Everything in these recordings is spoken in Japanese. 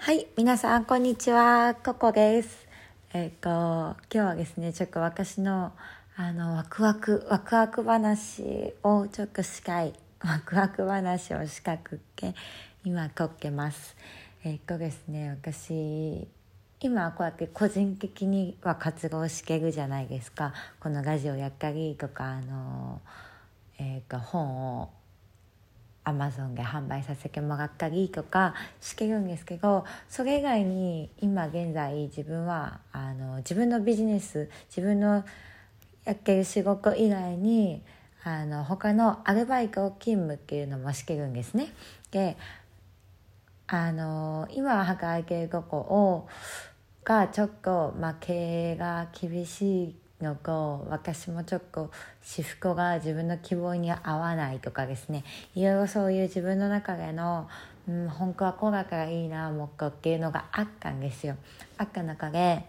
はい、皆さんこんにちは、ココです。えっ、と今日はですね、ちょっと私のあのワクワクワクワク話をちょっとしたいワクワク話をしたくって今撮ってます。えっ、とですね、私今こうやって個人的には活動してるじゃないですか。このラジオやったりとかあのえっ、と本をアマゾンで販売させてもらったりとかしてるんですけどそれ以外に今現在自分はあの自分のビジネス自分のやってる仕事以外にあの他のアルバイト勤務っていうのもしてるんですね。であの今働いてるとこをがちょっと、まあ、経営が厳しいのと私もちょっと私服が自分の希望に合わないとかですね。いろいろそういう自分の中での、うん、本当はこうだからいいなもっとっていうのがあったんですよ。あった中で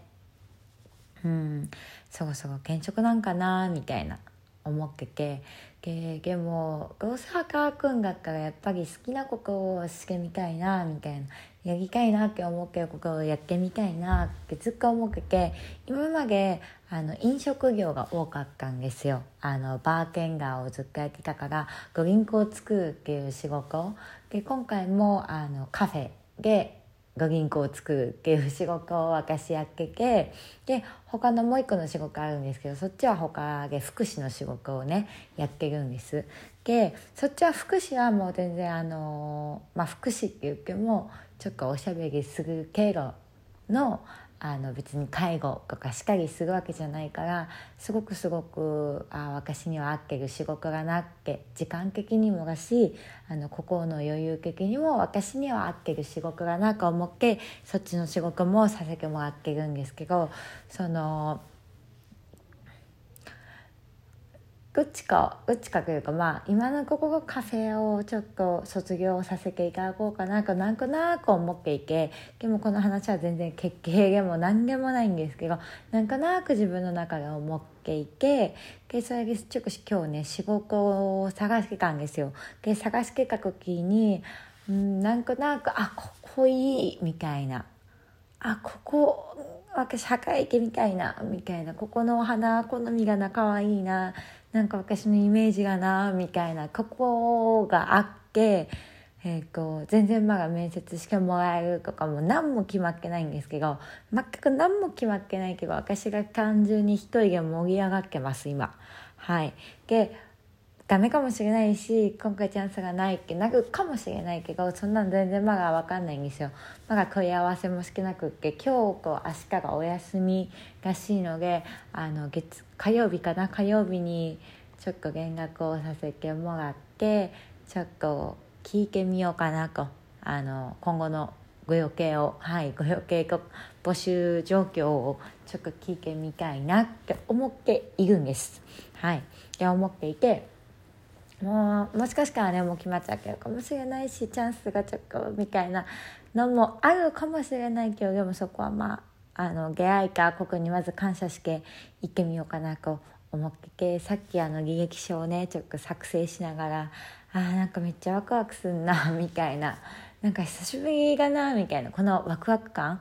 うんそろそろ転職なんかなみたいな思ってて。ででもどうせ働くんだったらやっぱり好きなことをしてみたいなみたいな。やりたいなって思ってることをやってみたいなってずっと思ってて今まであの飲食業が多かったんですよ。あのバーテンダーをずっとやってたからドリンクを作るっていう仕事。で今回もあのカフェでご銀行を作るっていう仕事を私やっててで他のもう一個の仕事あるんですけどそっちは他で福祉の仕事をねやってるんです。でそっちは福祉はもう全然あのまあ福祉って言ってもちょっとおしゃべりする経路のあの別に介護とかしっかりするわけじゃないからすごくすごくあ私には合ってる仕事がなって時間的にもだしあの心の余裕的にも私には合ってる仕事がなと思ってそっちの仕事もさせてもらってるんですけどそのどっちかどっちかというかまあ今のここがカフェをちょっと卒業させていただこうかなとなんとなく思っていてでもこの話は全然決定でも何でもないんですけどなんとなく自分の中で思っていてでそれでちょっと今日ね仕事を探してたんですよ。で探してた時にうんなんとなくあここいいみたいなあここ私墓池みたいなみたいなここのお花好みがな可愛いななんか私のイメージがなみたいなここがあって、えー、と全然まだ面接してもらえるとかも何も決まってないんですけど全く何も決まってないけど私が単純に一人で盛り上がってます今。はい、でダメかもしれないし今回チャンスがないってなるかもしれないけどそんなの全然まだ分かんないんですよ。まだ問い合わせもしてなくって今日と明日がお休みらしいのであの月火曜日かな？火曜日にちょっと連絡をさせてもらってちょっと聞いてみようかなと。あの今後のご予定をはいご予定募集状況をちょっと聞いてみたいなって思っているんです。はい。で思っていてもうもしかしたらねもう決まっちゃうかもしれないしチャンスがちょっとみたいなのもあるかもしれないけどでもそこはまああの出会いか国にまず感謝して行ってみようかなと思っててさっきあの履歴書をねちょっと作成しながらあーなんかめっちゃワクワクすんなみたいななんか久しぶりだなみたいなこのワクワク感。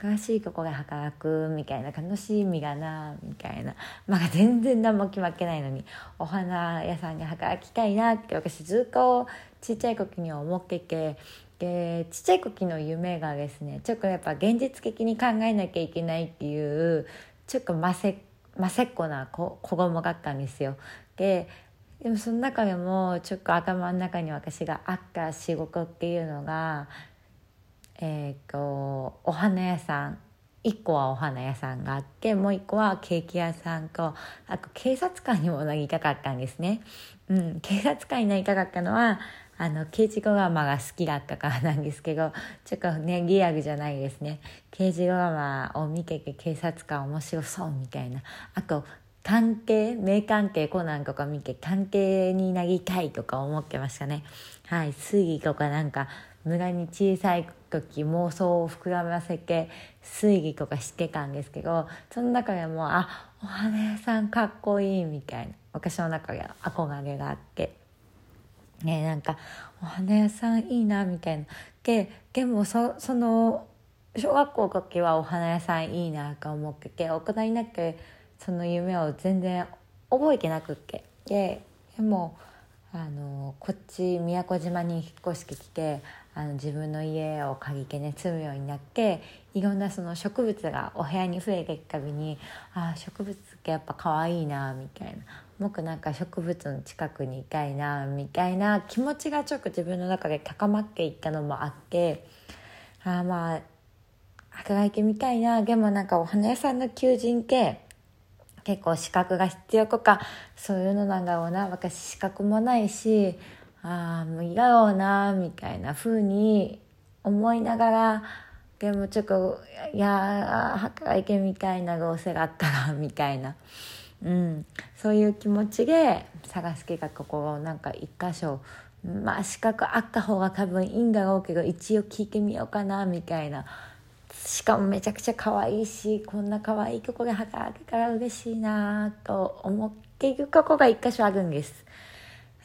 新しいところで働くみたいな楽しみがなみたいな。まあ全然何も決まってないのにお花屋さんに働きたいなって私ずっとちっちゃい時には思ってて。でちっちゃい時の夢がですねちょっとやっぱ現実的に考えなきゃいけないっていうちょっとませませっこな子子供だったんですよ。ででもその中でもちょっと頭の中に私があった仕事っていうのがえっ、とお花屋さん。1個はお花屋さんがあってもう1個はケーキ屋さんとあと警察官にもなりたかったんですね。うん、警察官になりたかったのはあの刑事ドラマが好きだったからなんですけどちょっとねリアルじゃないですね。刑事ドラマを見てて警察官面白そうみたいな。あと関係名関係コナンとか見て関係になりたいとか思ってましたね。はい。推理とかなんか無駄に小さい時妄想を膨らませて推理とかしてたんですけどその中でもあお花屋さんかっこいいみたいな私の中で憧れがあって。ねなんかお花屋さんいいなみたいな。ででもそその小学校の時はお花屋さんいいなと思ってて大人になってその夢を全然覚えてなくって。ででもあのこっち宮古島に引っ越してきてあの自分の家を借りてね住むようになっていろんなその植物がお部屋に増えていくたびにあ植物ってやっぱ可愛いなみたいな。僕なんか植物の近くにいたいなみたいな気持ちがちょっと自分の中で高まっていったのもあってああまあ働いてみたいな。でもなんかお花屋さんの求人系結構資格が必要とかそういうのなんだろうな私資格もないしああもういいだろうなみたいな風に思いながらでもちょっといや働いてみたいなどうせがあったらみたいな、うん、そういう気持ちで探す計画ここなんか一箇所まあ資格あった方が多分いいんだろうけど一応聞いてみようかなみたいな。しかもめちゃくちゃ可愛いしこんな可愛い曲で働けたら嬉しいなと思っているここが一箇所あるんです。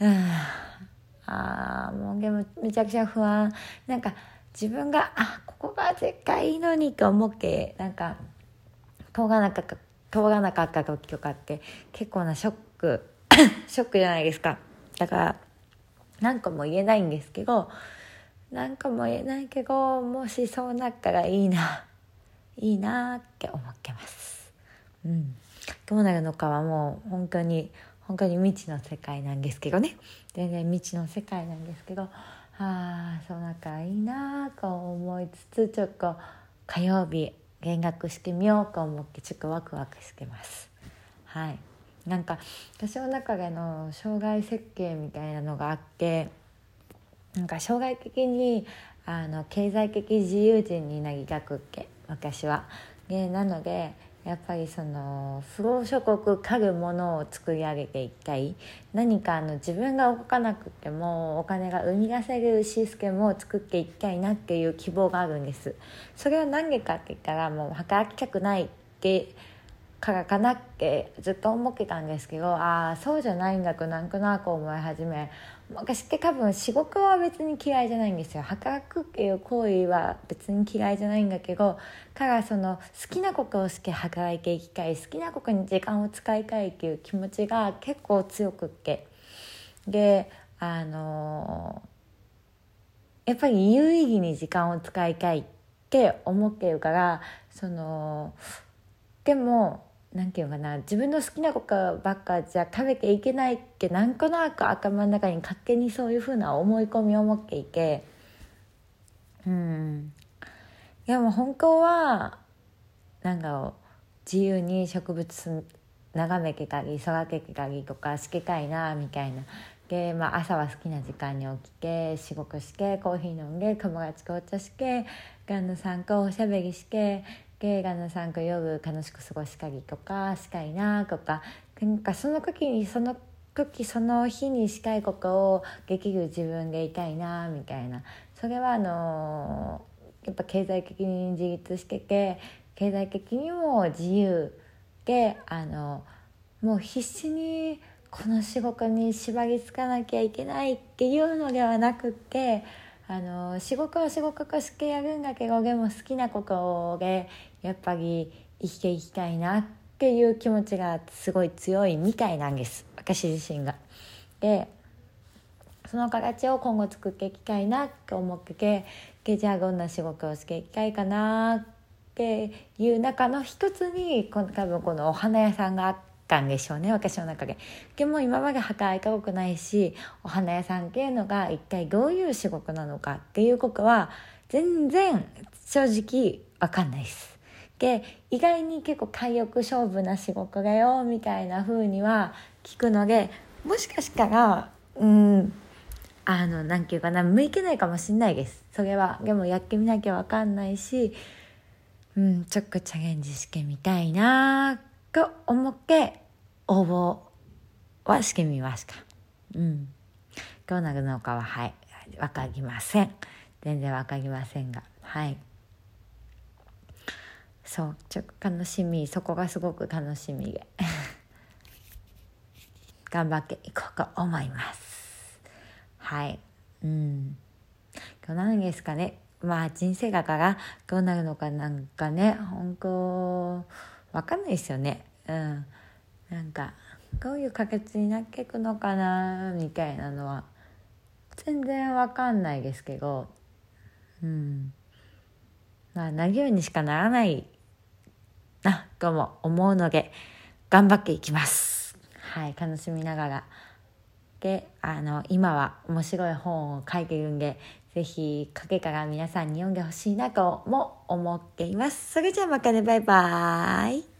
ああもうでもめちゃくちゃ不安なんか自分があここが絶対いいのにと思ってなんか通らなかった通らなかった時とかって結構なショックショックじゃないですかだから何かも言えないんですけど何かも言えないけどもしそうなったらいいな。いいなって思ってます。うん。どうなるのかはもう本当に本当に未知の世界なんですけどね。全然未知の世界なんですけどああそうなんかいいなと思いつつちょっと火曜日見学してみようと思ってちょっとワクワクしてます。はい。なんか私の中での障害設計みたいなのがあってなんか障害的にあの経済的自由人になりたくっけ私は。でなのでやっぱりその不労所国家具ものを作り上げていきたい何かあの自分が動かなくてもお金が生み出せるシステムを作っていきたいなっていう希望があるんですそれは何でかって言ったらもう働きたくないってからかなってずっと思ってたんですけどああそうじゃないんだとなんとなく思い始め私って多分仕事は別に嫌いじゃないんですよ。働くっていう行為は別に嫌いじゃないんだけどからその好きなことをして働いていきたい好きなことに時間を使いたいっていう気持ちが結構強くって。であのやっぱり有意義に時間を使いたいって思ってるからそのでもなんていうかな自分の好きなことばっかじゃ食べていけないってなんとなく頭の中に勝手にそういうふうな思い込みを持っていて。うん。でもう本当はなんだろう自由に植物眺めてたり育ててたりとかしてたいなみたいな。で、まあ、朝は好きな時間に起きて仕事してコーヒー飲んで友達とお茶して旦那さんとおしゃべりして映画の参加夜楽しく過ごしたりとかしたいなとかなんかその時にその時その日にしたいことをできる自分でいたいなみたいな。それはあのやっぱ経済的に自立してて経済的にも自由であのもう必死にこの仕事に縛りつかなきゃいけないっていうのではなくってあの仕事は仕事としてやるんだけどでも好きなことでやっぱり生きていきたいなっていう気持ちがすごい強いみたいなんです私自身が。でその形を今後作っていきたいなって思っててじゃあどんな仕事をしていきたいかなっていう中の一つにこの多分このお花屋さんがあって。たんでしょうね私の中で。でも今まで働いたことないしお花屋さんっていうのが一体どういう仕事なのかっていうことは全然正直分かんないです。で意外に結構体力勝負な仕事だよみたいな風には聞くのでもしかしたらうんあの何て言うかな向いてないかもしんないです。それは。でもやってみなきゃ分かんないしうんちょっとチャレンジしてみたいなと思って応募はしてみました。うん。どうなるのかは、はい、わかりません。全然わかりませんが、はい。そう、ちょっと楽しみ、そこがすごく楽しみで。頑張っていこうと思います。はい。うん。今日何ですかね。まあ人生がからどうなるのかなんかね本当わかんないですよね。うん。なんかどういう可決になっていくのかなみたいなのは全然わかんないですけど。うん。まあなるようにしかならないなとも思うので頑張っていきます。はい楽しみながら。であの今は面白い本を書いてるんでぜひ書けから皆さんに読んでほしいなとも思っています。それじゃあまたね。バイバーイ。